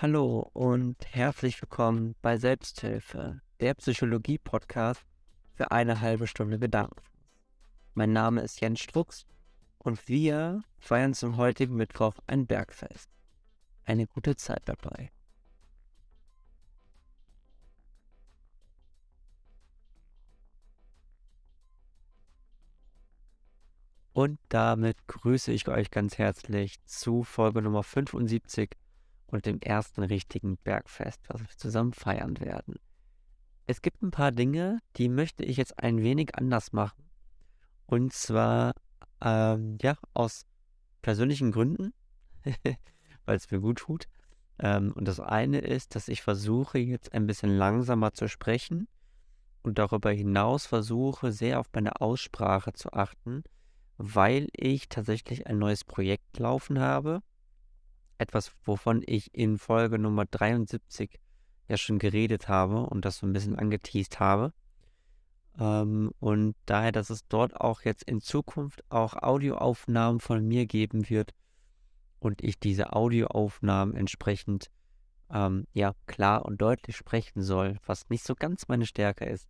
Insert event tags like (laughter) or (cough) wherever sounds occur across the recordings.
Hallo und herzlich willkommen bei Selbsthilfe, der Psychologie-Podcast für eine halbe Stunde Gedanken. Mein Name ist Jens Strux und wir feiern zum heutigen Mittwoch ein Bergfest. Eine gute Zeit dabei. Und damit grüße ich euch ganz herzlich zu Folge Nummer 75 und dem ersten richtigen Bergfest, was wir zusammen feiern werden. Es gibt ein paar Dinge, die möchte ich jetzt ein wenig anders machen. Und zwar, ähm, ja, aus persönlichen Gründen, (laughs) weil es mir gut tut. Ähm, und das eine ist, dass ich versuche, jetzt ein bisschen langsamer zu sprechen und darüber hinaus versuche, sehr auf meine Aussprache zu achten weil ich tatsächlich ein neues Projekt laufen habe. Etwas, wovon ich in Folge Nummer 73 ja schon geredet habe und das so ein bisschen angeteased habe. Ähm, und daher, dass es dort auch jetzt in Zukunft auch Audioaufnahmen von mir geben wird und ich diese Audioaufnahmen entsprechend ähm, ja klar und deutlich sprechen soll, was nicht so ganz meine Stärke ist,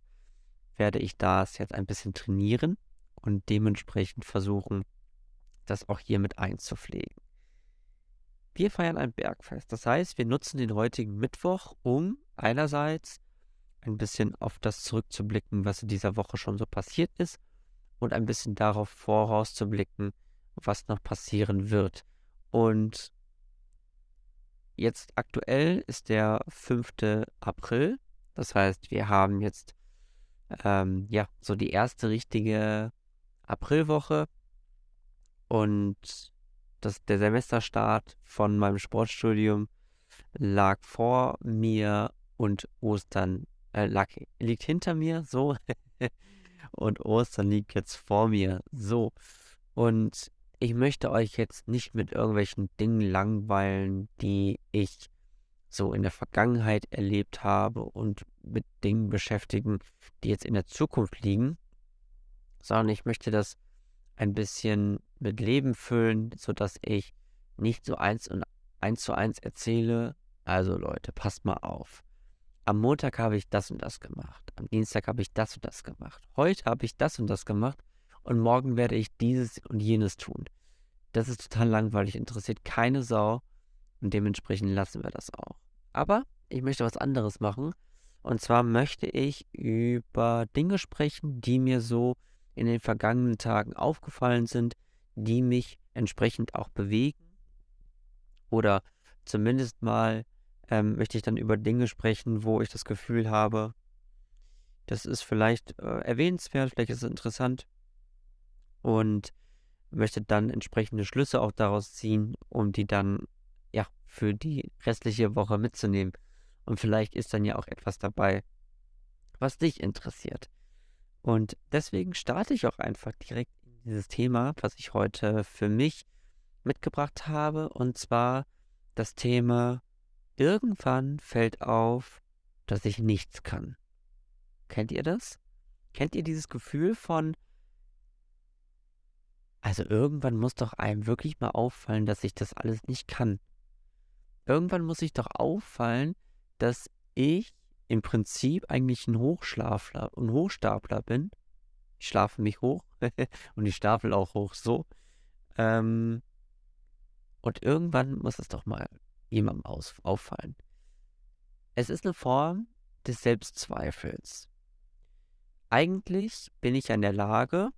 werde ich das jetzt ein bisschen trainieren und dementsprechend versuchen, das auch hier mit einzupflegen. Wir feiern ein Bergfest. Das heißt, wir nutzen den heutigen Mittwoch, um einerseits ein bisschen auf das zurückzublicken, was in dieser Woche schon so passiert ist und ein bisschen darauf vorauszublicken, was noch passieren wird. Und jetzt aktuell ist der 5. April. Das heißt, wir haben jetzt ähm, ja so die erste richtige Aprilwoche und das, der Semesterstart von meinem Sportstudium lag vor mir und Ostern äh, lag, liegt hinter mir, so. (laughs) und Ostern liegt jetzt vor mir, so. Und ich möchte euch jetzt nicht mit irgendwelchen Dingen langweilen, die ich so in der Vergangenheit erlebt habe und mit Dingen beschäftigen, die jetzt in der Zukunft liegen, sondern ich möchte das ein bisschen mit Leben füllen, sodass ich nicht so eins und eins zu eins erzähle. Also Leute, passt mal auf. Am Montag habe ich das und das gemacht. Am Dienstag habe ich das und das gemacht. Heute habe ich das und das gemacht. Und morgen werde ich dieses und jenes tun. Das ist total langweilig, interessiert keine Sau. Und dementsprechend lassen wir das auch. Aber ich möchte was anderes machen. Und zwar möchte ich über Dinge sprechen, die mir so in den vergangenen Tagen aufgefallen sind, die mich entsprechend auch bewegen. Oder zumindest mal ähm, möchte ich dann über Dinge sprechen, wo ich das Gefühl habe, das ist vielleicht äh, erwähnenswert, vielleicht ist es interessant und möchte dann entsprechende Schlüsse auch daraus ziehen, um die dann ja für die restliche Woche mitzunehmen. Und vielleicht ist dann ja auch etwas dabei, was dich interessiert. Und deswegen starte ich auch einfach direkt dieses Thema, was ich heute für mich mitgebracht habe. Und zwar das Thema, irgendwann fällt auf, dass ich nichts kann. Kennt ihr das? Kennt ihr dieses Gefühl von, also irgendwann muss doch einem wirklich mal auffallen, dass ich das alles nicht kann. Irgendwann muss ich doch auffallen, dass ich im Prinzip eigentlich ein Hochschlafler und Hochstapler bin. Ich schlafe mich hoch (laughs) und ich stapel auch hoch so. Ähm, und irgendwann muss es doch mal jemandem aus, auffallen. Es ist eine Form des Selbstzweifels. Eigentlich bin ich in der Lage,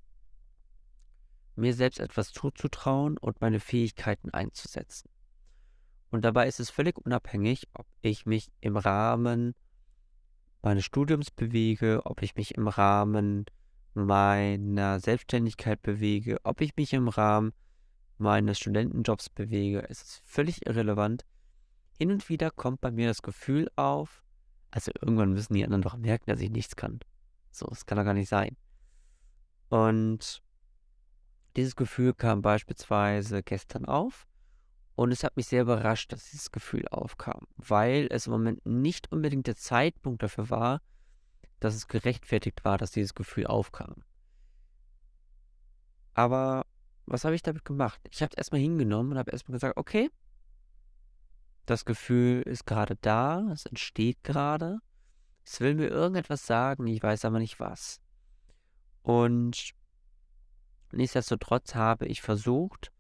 mir selbst etwas zuzutrauen und meine Fähigkeiten einzusetzen. Und dabei ist es völlig unabhängig, ob ich mich im Rahmen meines Studiums bewege, ob ich mich im Rahmen meiner Selbstständigkeit bewege, ob ich mich im Rahmen meines Studentenjobs bewege. Es ist völlig irrelevant. Hin und wieder kommt bei mir das Gefühl auf, also irgendwann müssen die anderen doch merken, dass ich nichts kann. So, das kann doch gar nicht sein. Und dieses Gefühl kam beispielsweise gestern auf. Und es hat mich sehr überrascht, dass dieses Gefühl aufkam, weil es im Moment nicht unbedingt der Zeitpunkt dafür war, dass es gerechtfertigt war, dass dieses Gefühl aufkam. Aber was habe ich damit gemacht? Ich habe es erstmal hingenommen und habe erstmal gesagt, okay, das Gefühl ist gerade da, es entsteht gerade. Es will mir irgendetwas sagen, ich weiß aber nicht was. Und nichtsdestotrotz habe ich versucht,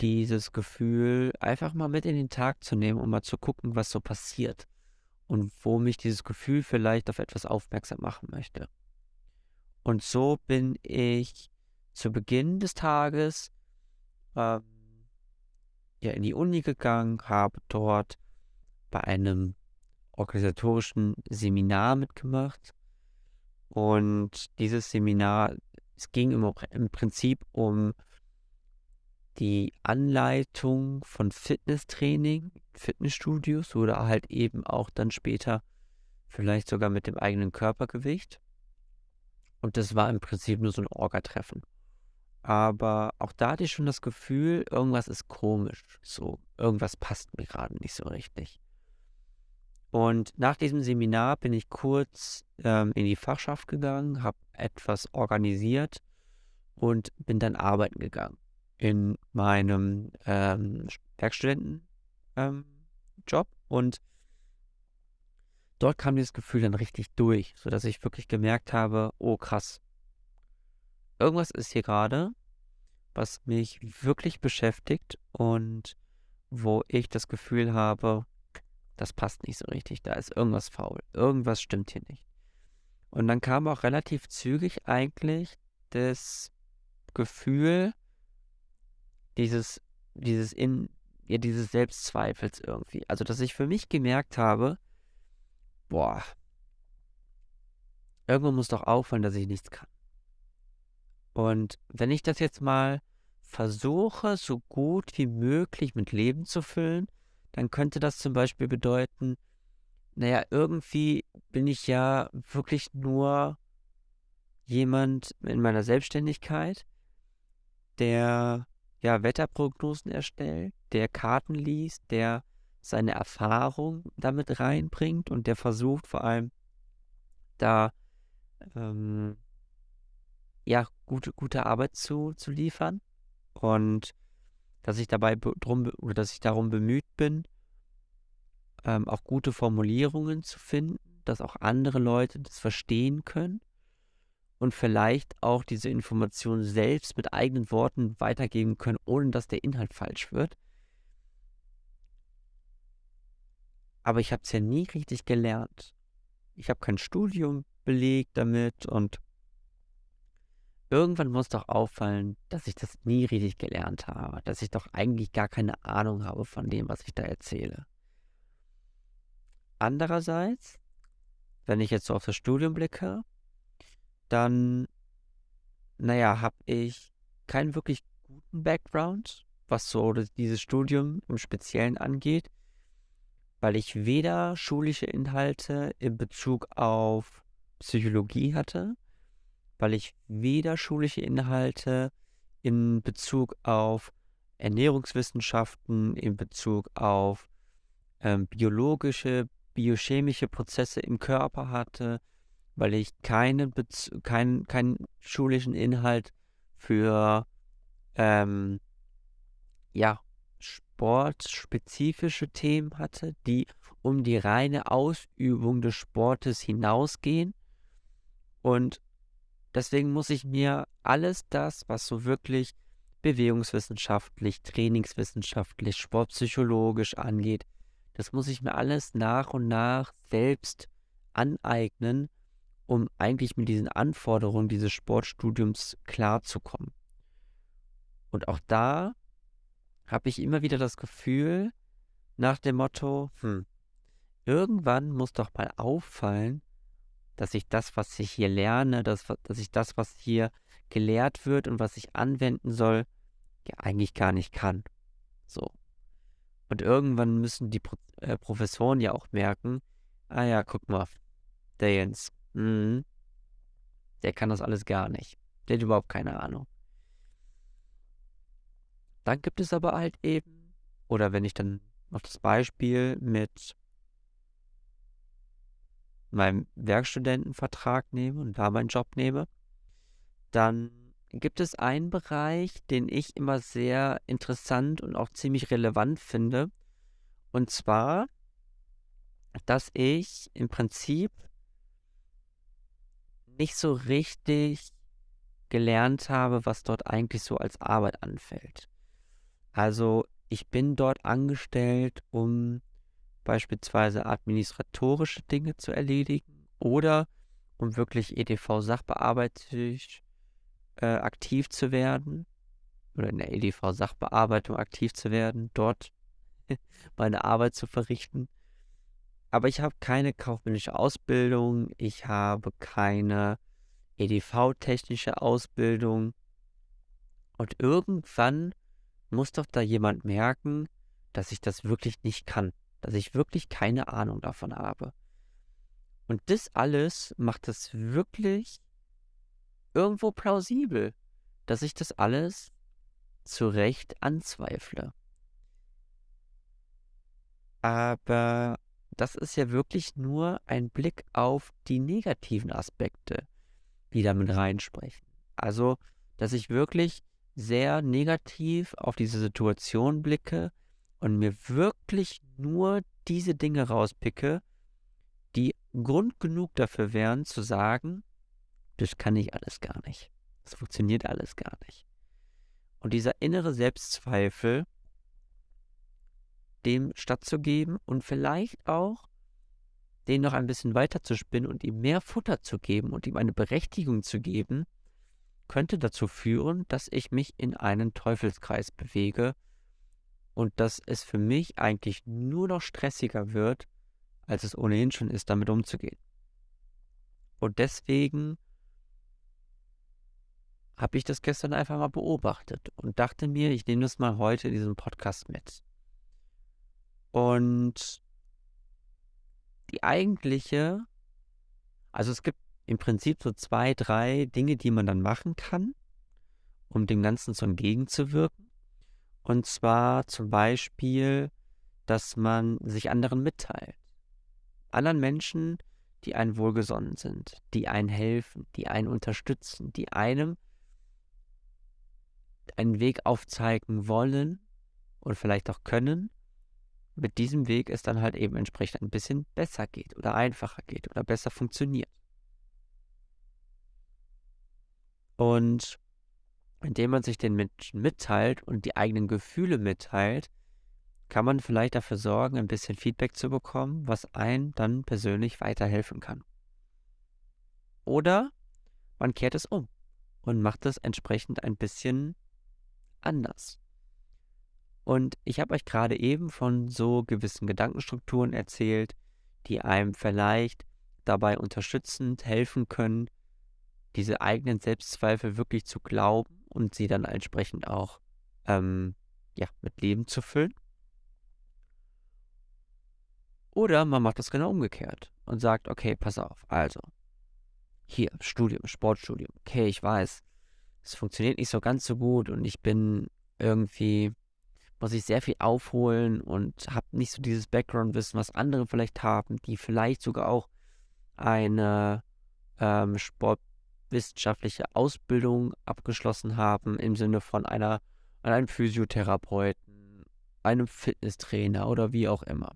dieses Gefühl einfach mal mit in den Tag zu nehmen, um mal zu gucken, was so passiert und wo mich dieses Gefühl vielleicht auf etwas aufmerksam machen möchte. Und so bin ich zu Beginn des Tages ähm, ja in die Uni gegangen, habe dort bei einem organisatorischen Seminar mitgemacht. Und dieses Seminar, es ging im, im Prinzip um die Anleitung von Fitnesstraining, Fitnessstudios oder halt eben auch dann später vielleicht sogar mit dem eigenen Körpergewicht. Und das war im Prinzip nur so ein Orga-Treffen. Aber auch da hatte ich schon das Gefühl, irgendwas ist komisch. So, irgendwas passt mir gerade nicht so richtig. Und nach diesem Seminar bin ich kurz ähm, in die Fachschaft gegangen, habe etwas organisiert und bin dann arbeiten gegangen in meinem ähm, Werkstudentenjob. Ähm, und dort kam dieses Gefühl dann richtig durch, sodass ich wirklich gemerkt habe, oh krass, irgendwas ist hier gerade, was mich wirklich beschäftigt und wo ich das Gefühl habe, das passt nicht so richtig, da ist irgendwas faul, irgendwas stimmt hier nicht. Und dann kam auch relativ zügig eigentlich das Gefühl, dieses, dieses in, ja, dieses Selbstzweifels irgendwie. Also, dass ich für mich gemerkt habe, boah, irgendwann muss doch auffallen, dass ich nichts kann. Und wenn ich das jetzt mal versuche, so gut wie möglich mit Leben zu füllen, dann könnte das zum Beispiel bedeuten, naja, irgendwie bin ich ja wirklich nur jemand in meiner Selbstständigkeit, der ja Wetterprognosen erstellt, der Karten liest, der seine Erfahrung damit reinbringt und der versucht vor allem da ähm, ja, gute, gute Arbeit zu, zu liefern und dass ich dabei drum oder dass ich darum bemüht bin, ähm, auch gute Formulierungen zu finden, dass auch andere Leute das verstehen können und vielleicht auch diese Information selbst mit eigenen Worten weitergeben können, ohne dass der Inhalt falsch wird. Aber ich habe es ja nie richtig gelernt. Ich habe kein Studium belegt damit und irgendwann muss doch auffallen, dass ich das nie richtig gelernt habe, dass ich doch eigentlich gar keine Ahnung habe von dem, was ich da erzähle. Andererseits, wenn ich jetzt so auf das Studium blicke, dann, naja, habe ich keinen wirklich guten Background, was so dieses Studium im Speziellen angeht, weil ich weder schulische Inhalte in Bezug auf Psychologie hatte, weil ich weder schulische Inhalte in Bezug auf Ernährungswissenschaften, in Bezug auf ähm, biologische, biochemische Prozesse im Körper hatte, weil ich keine Bez keinen keinen schulischen Inhalt für ähm, ja, sportspezifische Themen hatte, die um die reine Ausübung des Sportes hinausgehen. Und Deswegen muss ich mir alles das, was so wirklich bewegungswissenschaftlich, trainingswissenschaftlich, sportpsychologisch angeht, das muss ich mir alles nach und nach selbst aneignen, um eigentlich mit diesen Anforderungen dieses Sportstudiums klarzukommen. Und auch da habe ich immer wieder das Gefühl, nach dem Motto, hm, irgendwann muss doch mal auffallen, dass ich das, was ich hier lerne, dass, dass ich das, was hier gelehrt wird und was ich anwenden soll, ja eigentlich gar nicht kann. So. Und irgendwann müssen die Pro äh, Professoren ja auch merken, ah ja, guck mal, der Jens, mh, der kann das alles gar nicht. Der hat überhaupt keine Ahnung. Dann gibt es aber halt eben, oder wenn ich dann noch das Beispiel mit meinem Werkstudentenvertrag nehme und da meinen Job nehme, dann gibt es einen Bereich, den ich immer sehr interessant und auch ziemlich relevant finde. Und zwar, dass ich im Prinzip nicht so richtig gelernt habe, was dort eigentlich so als Arbeit anfällt. Also ich bin dort angestellt, um beispielsweise administratorische Dinge zu erledigen oder um wirklich EDV-sachbearbeiterisch äh, aktiv zu werden oder in der EDV-Sachbearbeitung aktiv zu werden, dort (laughs) meine Arbeit zu verrichten. Aber ich habe keine kaufmännische Ausbildung, ich habe keine EDV-technische Ausbildung. Und irgendwann muss doch da jemand merken, dass ich das wirklich nicht kann, dass ich wirklich keine Ahnung davon habe. Und das alles macht es wirklich irgendwo plausibel, dass ich das alles zu Recht anzweifle. Aber das ist ja wirklich nur ein Blick auf die negativen Aspekte, die damit reinsprechen. Also, dass ich wirklich sehr negativ auf diese Situation blicke und mir wirklich nur diese Dinge rauspicke, die Grund genug dafür wären zu sagen, das kann ich alles gar nicht. Das funktioniert alles gar nicht. Und dieser innere Selbstzweifel, dem stattzugeben und vielleicht auch den noch ein bisschen weiter zu spinnen und ihm mehr Futter zu geben und ihm eine Berechtigung zu geben, könnte dazu führen, dass ich mich in einen Teufelskreis bewege und dass es für mich eigentlich nur noch stressiger wird, als es ohnehin schon ist, damit umzugehen. Und deswegen habe ich das gestern einfach mal beobachtet und dachte mir, ich nehme das mal heute in diesem Podcast mit. Und die eigentliche, also es gibt im Prinzip so zwei, drei Dinge, die man dann machen kann, um dem Ganzen so entgegenzuwirken. Und zwar zum Beispiel, dass man sich anderen mitteilt. Anderen Menschen, die einen wohlgesonnen sind, die einen helfen, die einen unterstützen, die einem einen Weg aufzeigen wollen und vielleicht auch können. Mit diesem Weg es dann halt eben entsprechend ein bisschen besser geht oder einfacher geht oder besser funktioniert. Und indem man sich den Menschen mitteilt und die eigenen Gefühle mitteilt, kann man vielleicht dafür sorgen, ein bisschen Feedback zu bekommen, was einen dann persönlich weiterhelfen kann. Oder man kehrt es um und macht es entsprechend ein bisschen anders. Und ich habe euch gerade eben von so gewissen Gedankenstrukturen erzählt, die einem vielleicht dabei unterstützend helfen können, diese eigenen Selbstzweifel wirklich zu glauben und sie dann entsprechend auch ähm, ja, mit Leben zu füllen. Oder man macht das genau umgekehrt und sagt, okay, pass auf, also, hier, Studium, Sportstudium, okay, ich weiß, es funktioniert nicht so ganz so gut und ich bin irgendwie, muss ich sehr viel aufholen und habe nicht so dieses Background-Wissen, was andere vielleicht haben, die vielleicht sogar auch eine ähm, sportwissenschaftliche Ausbildung abgeschlossen haben, im Sinne von einer, einem Physiotherapeuten, einem Fitnesstrainer oder wie auch immer.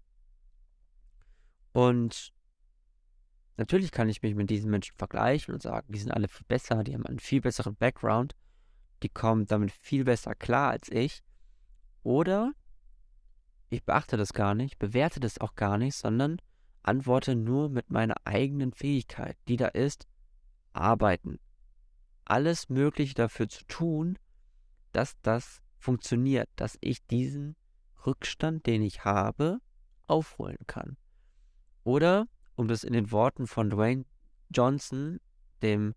Und Natürlich kann ich mich mit diesen Menschen vergleichen und sagen, die sind alle viel besser, die haben einen viel besseren Background, die kommen damit viel besser klar als ich. Oder ich beachte das gar nicht, bewerte das auch gar nicht, sondern antworte nur mit meiner eigenen Fähigkeit, die da ist, arbeiten. Alles Mögliche dafür zu tun, dass das funktioniert, dass ich diesen Rückstand, den ich habe, aufholen kann. Oder um das in den Worten von Dwayne Johnson, dem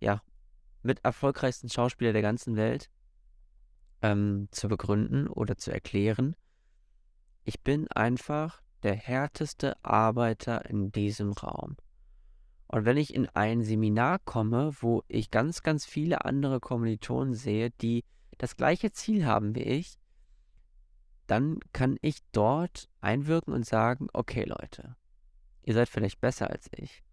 ja mit erfolgreichsten Schauspieler der ganzen Welt, ähm, zu begründen oder zu erklären. Ich bin einfach der härteste Arbeiter in diesem Raum. Und wenn ich in ein Seminar komme, wo ich ganz, ganz viele andere Kommilitonen sehe, die das gleiche Ziel haben wie ich, dann kann ich dort einwirken und sagen, okay Leute, Ihr seid vielleicht besser als ich.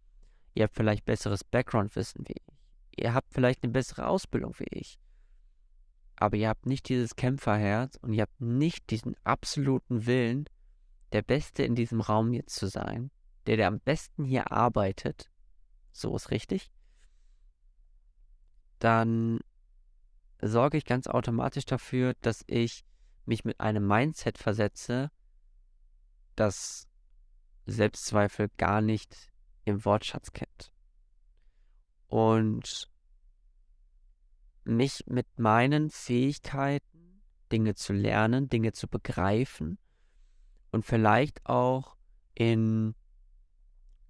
Ihr habt vielleicht besseres Background-Wissen wie ich. Ihr habt vielleicht eine bessere Ausbildung wie ich. Aber ihr habt nicht dieses Kämpferherz und ihr habt nicht diesen absoluten Willen, der Beste in diesem Raum jetzt zu sein, der, der am besten hier arbeitet, so ist richtig, dann sorge ich ganz automatisch dafür, dass ich mich mit einem Mindset versetze, das Selbstzweifel gar nicht im Wortschatz kennt. Und mich mit meinen Fähigkeiten, Dinge zu lernen, Dinge zu begreifen und vielleicht auch in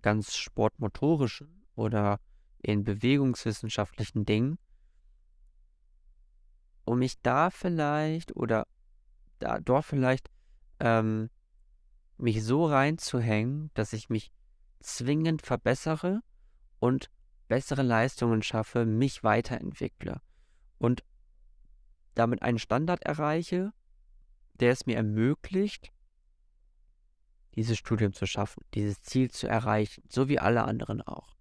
ganz sportmotorischen oder in bewegungswissenschaftlichen Dingen, um mich da vielleicht oder da dort vielleicht ähm, mich so reinzuhängen, dass ich mich zwingend verbessere und bessere Leistungen schaffe, mich weiterentwickle und damit einen Standard erreiche, der es mir ermöglicht, dieses Studium zu schaffen, dieses Ziel zu erreichen, so wie alle anderen auch.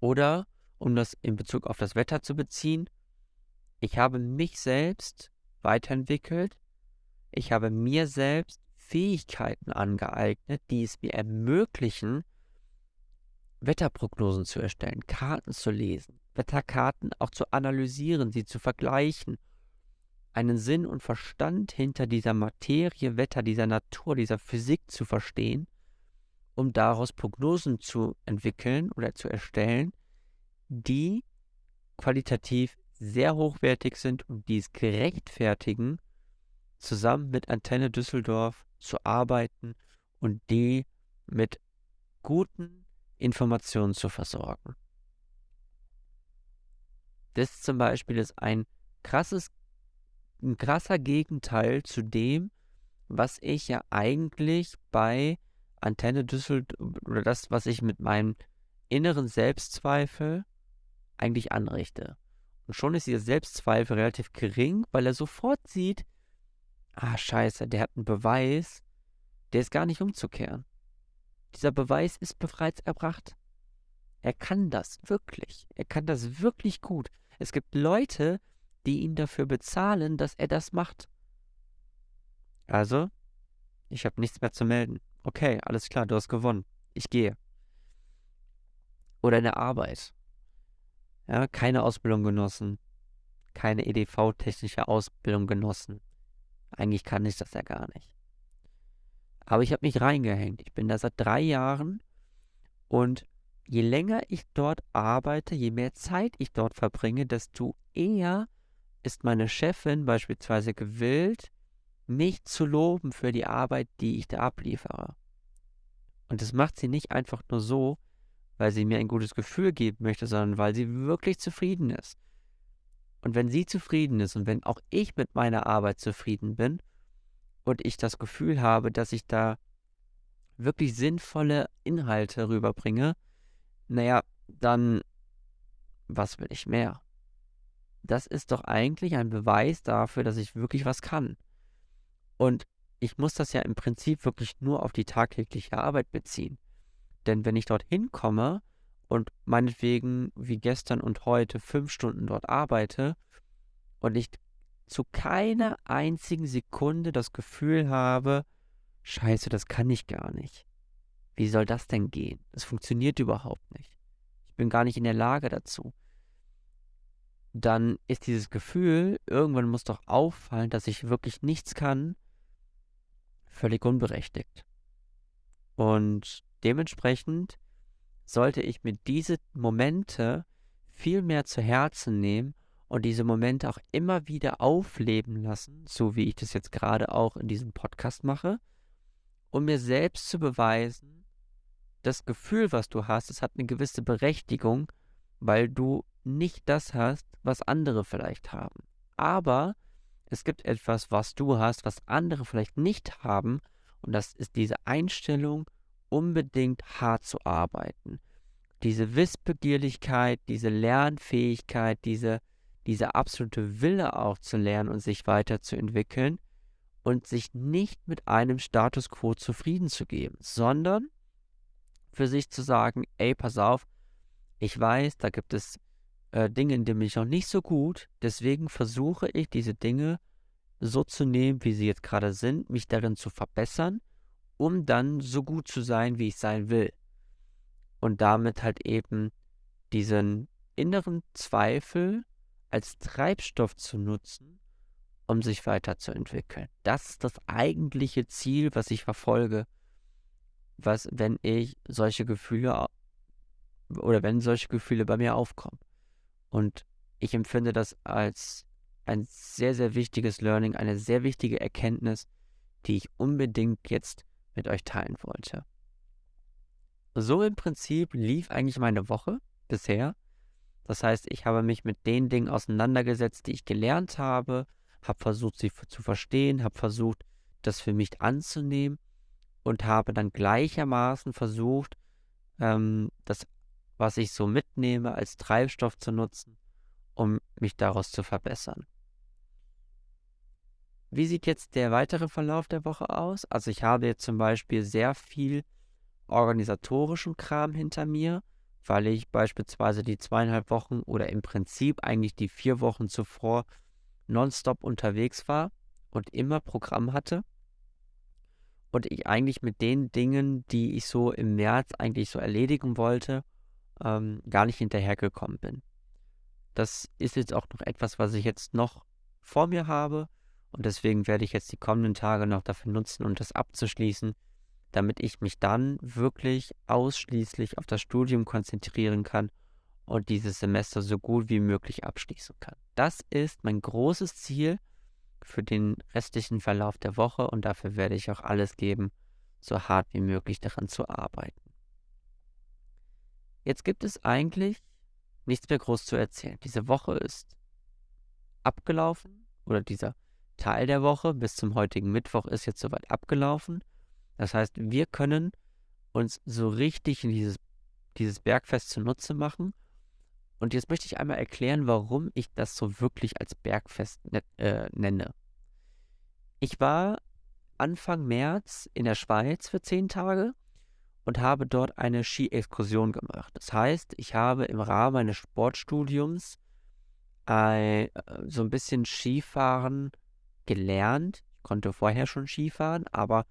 Oder, um das in Bezug auf das Wetter zu beziehen, ich habe mich selbst weiterentwickelt, ich habe mir selbst Fähigkeiten angeeignet, die es mir ermöglichen, Wetterprognosen zu erstellen, Karten zu lesen, Wetterkarten auch zu analysieren, sie zu vergleichen, einen Sinn und Verstand hinter dieser Materie, Wetter, dieser Natur, dieser Physik zu verstehen, um daraus Prognosen zu entwickeln oder zu erstellen, die qualitativ sehr hochwertig sind und die es gerechtfertigen, zusammen mit Antenne Düsseldorf zu arbeiten und die mit guten Informationen zu versorgen. Das zum Beispiel ist ein krasses, ein krasser Gegenteil zu dem, was ich ja eigentlich bei Antenne Düsseldorf oder das, was ich mit meinem inneren Selbstzweifel eigentlich anrichte. Und schon ist dieser Selbstzweifel relativ gering, weil er sofort sieht, ah scheiße, der hat einen Beweis, der ist gar nicht umzukehren. Dieser Beweis ist bereits erbracht. Er kann das wirklich. Er kann das wirklich gut. Es gibt Leute, die ihn dafür bezahlen, dass er das macht. Also, ich habe nichts mehr zu melden. Okay, alles klar, du hast gewonnen. Ich gehe. Oder in der Arbeit. Ja, keine Ausbildung genossen. Keine EDV-technische Ausbildung genossen. Eigentlich kann ich das ja gar nicht. Aber ich habe mich reingehängt. Ich bin da seit drei Jahren und je länger ich dort arbeite, je mehr Zeit ich dort verbringe, desto eher ist meine Chefin beispielsweise gewillt, mich zu loben für die Arbeit, die ich da abliefere. Und das macht sie nicht einfach nur so, weil sie mir ein gutes Gefühl geben möchte, sondern weil sie wirklich zufrieden ist. Und wenn sie zufrieden ist und wenn auch ich mit meiner Arbeit zufrieden bin und ich das Gefühl habe, dass ich da wirklich sinnvolle Inhalte rüberbringe, naja, dann was will ich mehr? Das ist doch eigentlich ein Beweis dafür, dass ich wirklich was kann. Und ich muss das ja im Prinzip wirklich nur auf die tagtägliche Arbeit beziehen. Denn wenn ich dort hinkomme und meinetwegen wie gestern und heute fünf Stunden dort arbeite und ich zu keiner einzigen Sekunde das Gefühl habe, scheiße, das kann ich gar nicht. Wie soll das denn gehen? Das funktioniert überhaupt nicht. Ich bin gar nicht in der Lage dazu. Dann ist dieses Gefühl, irgendwann muss doch auffallen, dass ich wirklich nichts kann, völlig unberechtigt. Und dementsprechend sollte ich mir diese Momente viel mehr zu Herzen nehmen und diese Momente auch immer wieder aufleben lassen, so wie ich das jetzt gerade auch in diesem Podcast mache, um mir selbst zu beweisen, das Gefühl, was du hast, es hat eine gewisse Berechtigung, weil du nicht das hast, was andere vielleicht haben. Aber es gibt etwas, was du hast, was andere vielleicht nicht haben, und das ist diese Einstellung, unbedingt hart zu arbeiten. Diese Wissbegierlichkeit, diese Lernfähigkeit, diese, diese absolute Wille auch zu lernen und sich weiterzuentwickeln und sich nicht mit einem Status quo zufrieden zu geben, sondern für sich zu sagen, ey, pass auf, ich weiß, da gibt es äh, Dinge, in denen bin ich noch nicht so gut, deswegen versuche ich diese Dinge so zu nehmen, wie sie jetzt gerade sind, mich darin zu verbessern, um dann so gut zu sein, wie ich sein will. Und damit halt eben diesen inneren Zweifel als Treibstoff zu nutzen, um sich weiterzuentwickeln. Das ist das eigentliche Ziel, was ich verfolge, was, wenn ich solche Gefühle oder wenn solche Gefühle bei mir aufkommen. Und ich empfinde das als ein sehr, sehr wichtiges Learning, eine sehr wichtige Erkenntnis, die ich unbedingt jetzt mit euch teilen wollte. So im Prinzip lief eigentlich meine Woche bisher. Das heißt, ich habe mich mit den Dingen auseinandergesetzt, die ich gelernt habe, habe versucht, sie zu verstehen, habe versucht, das für mich anzunehmen und habe dann gleichermaßen versucht, ähm, das, was ich so mitnehme, als Treibstoff zu nutzen, um mich daraus zu verbessern. Wie sieht jetzt der weitere Verlauf der Woche aus? Also ich habe jetzt zum Beispiel sehr viel organisatorischen Kram hinter mir, weil ich beispielsweise die zweieinhalb Wochen oder im Prinzip eigentlich die vier Wochen zuvor nonstop unterwegs war und immer Programm hatte. Und ich eigentlich mit den Dingen, die ich so im März eigentlich so erledigen wollte, ähm, gar nicht hinterhergekommen bin. Das ist jetzt auch noch etwas, was ich jetzt noch vor mir habe. Und deswegen werde ich jetzt die kommenden Tage noch dafür nutzen, um das abzuschließen, damit ich mich dann wirklich ausschließlich auf das Studium konzentrieren kann und dieses Semester so gut wie möglich abschließen kann. Das ist mein großes Ziel für den restlichen Verlauf der Woche und dafür werde ich auch alles geben, so hart wie möglich daran zu arbeiten. Jetzt gibt es eigentlich nichts mehr groß zu erzählen. Diese Woche ist abgelaufen oder dieser Teil der Woche bis zum heutigen Mittwoch ist jetzt soweit abgelaufen. Das heißt, wir können uns so richtig in dieses, dieses Bergfest zunutze machen. Und jetzt möchte ich einmal erklären, warum ich das so wirklich als Bergfest ne äh, nenne. Ich war Anfang März in der Schweiz für zehn Tage und habe dort eine Ski-Exkursion gemacht. Das heißt, ich habe im Rahmen meines Sportstudiums äh, so ein bisschen Skifahren gelernt. Ich konnte vorher schon Skifahren, aber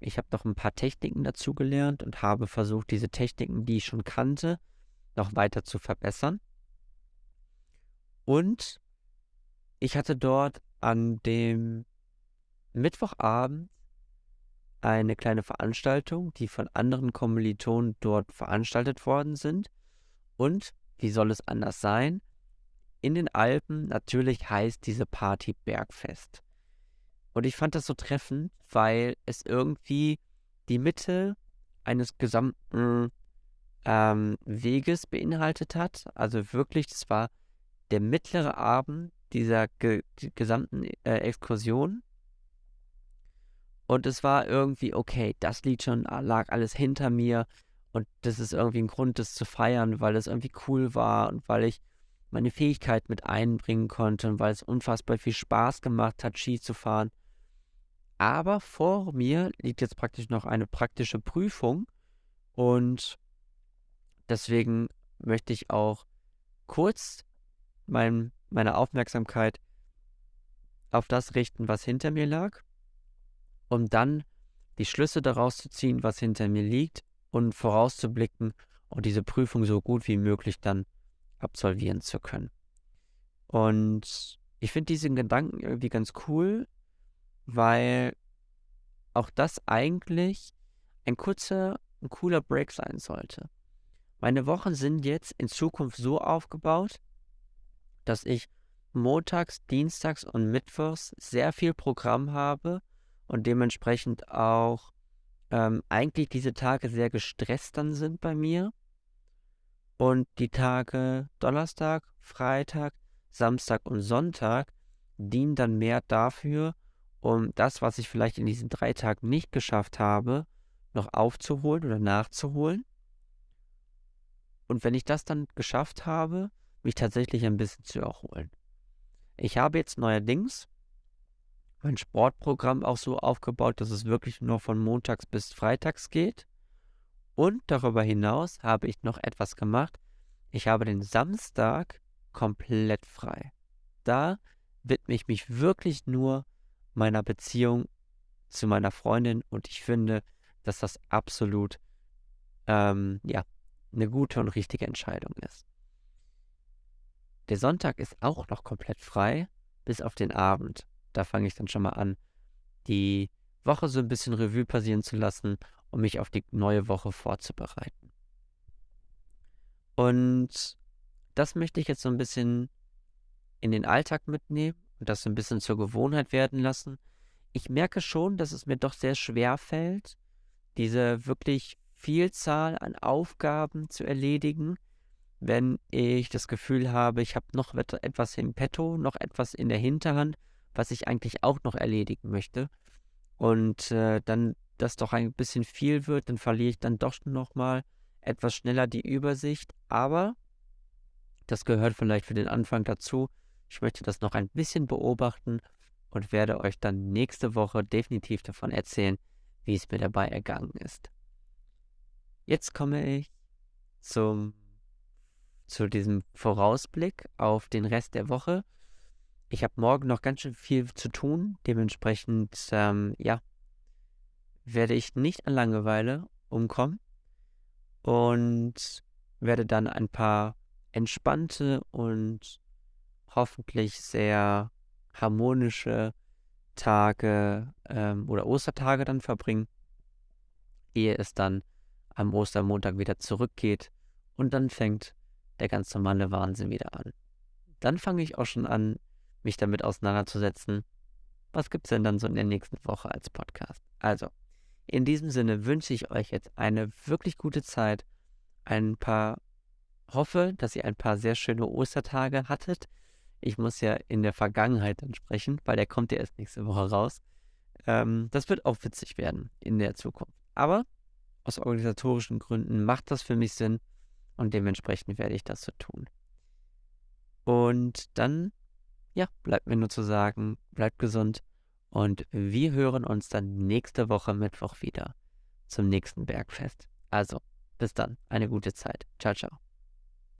ich habe noch ein paar Techniken dazu gelernt und habe versucht, diese Techniken, die ich schon kannte, noch weiter zu verbessern. Und ich hatte dort an dem Mittwochabend eine kleine Veranstaltung, die von anderen Kommilitonen dort veranstaltet worden sind. Und, wie soll es anders sein? In den Alpen natürlich heißt diese Party Bergfest. Und ich fand das so treffend, weil es irgendwie die Mitte eines gesamten ähm, Weges beinhaltet hat. Also wirklich, das war der mittlere Abend dieser ge gesamten äh, Exkursion. Und es war irgendwie, okay, das Lied schon lag alles hinter mir. Und das ist irgendwie ein Grund, das zu feiern, weil es irgendwie cool war und weil ich meine Fähigkeit mit einbringen konnte und weil es unfassbar viel Spaß gemacht hat, Ski zu fahren. Aber vor mir liegt jetzt praktisch noch eine praktische Prüfung und deswegen möchte ich auch kurz mein, meine Aufmerksamkeit auf das richten, was hinter mir lag, um dann die Schlüsse daraus zu ziehen, was hinter mir liegt und vorauszublicken und diese Prüfung so gut wie möglich dann absolvieren zu können. Und ich finde diesen Gedanken irgendwie ganz cool, weil auch das eigentlich ein kurzer, ein cooler Break sein sollte. Meine Wochen sind jetzt in Zukunft so aufgebaut, dass ich montags, dienstags und mittwochs sehr viel Programm habe und dementsprechend auch ähm, eigentlich diese Tage sehr gestresst dann sind bei mir. Und die Tage Donnerstag, Freitag, Samstag und Sonntag dienen dann mehr dafür, um das, was ich vielleicht in diesen drei Tagen nicht geschafft habe, noch aufzuholen oder nachzuholen. Und wenn ich das dann geschafft habe, mich tatsächlich ein bisschen zu erholen. Ich habe jetzt neuerdings mein Sportprogramm auch so aufgebaut, dass es wirklich nur von montags bis freitags geht. Und darüber hinaus habe ich noch etwas gemacht. Ich habe den Samstag komplett frei. Da widme ich mich wirklich nur meiner Beziehung zu meiner Freundin und ich finde, dass das absolut ähm, ja, eine gute und richtige Entscheidung ist. Der Sonntag ist auch noch komplett frei, bis auf den Abend. Da fange ich dann schon mal an, die Woche so ein bisschen Revue passieren zu lassen, um mich auf die neue Woche vorzubereiten. Und das möchte ich jetzt so ein bisschen in den Alltag mitnehmen und das so ein bisschen zur Gewohnheit werden lassen. Ich merke schon, dass es mir doch sehr schwer fällt, diese wirklich Vielzahl an Aufgaben zu erledigen, wenn ich das Gefühl habe, ich habe noch etwas im Petto, noch etwas in der Hinterhand, was ich eigentlich auch noch erledigen möchte. Und äh, dann das doch ein bisschen viel wird, dann verliere ich dann doch nochmal etwas schneller die Übersicht. Aber das gehört vielleicht für den Anfang dazu. Ich möchte das noch ein bisschen beobachten und werde euch dann nächste Woche definitiv davon erzählen, wie es mir dabei ergangen ist. Jetzt komme ich zum, zu diesem Vorausblick auf den Rest der Woche. Ich habe morgen noch ganz schön viel zu tun. Dementsprechend, ähm, ja, werde ich nicht an Langeweile umkommen und werde dann ein paar entspannte und hoffentlich sehr harmonische Tage ähm, oder Ostertage dann verbringen, ehe es dann am Ostermontag wieder zurückgeht und dann fängt der ganz normale Wahnsinn wieder an. Dann fange ich auch schon an, mich damit auseinanderzusetzen, was gibt es denn dann so in der nächsten Woche als Podcast. Also, in diesem Sinne wünsche ich euch jetzt eine wirklich gute Zeit, ein paar, hoffe, dass ihr ein paar sehr schöne Ostertage hattet. Ich muss ja in der Vergangenheit dann sprechen, weil der kommt ja erst nächste Woche raus. Ähm, das wird auch witzig werden in der Zukunft. Aber aus organisatorischen Gründen macht das für mich Sinn und dementsprechend werde ich das so tun. Und dann, ja, bleibt mir nur zu sagen, bleibt gesund und wir hören uns dann nächste Woche Mittwoch wieder zum nächsten Bergfest. Also, bis dann, eine gute Zeit. Ciao, ciao.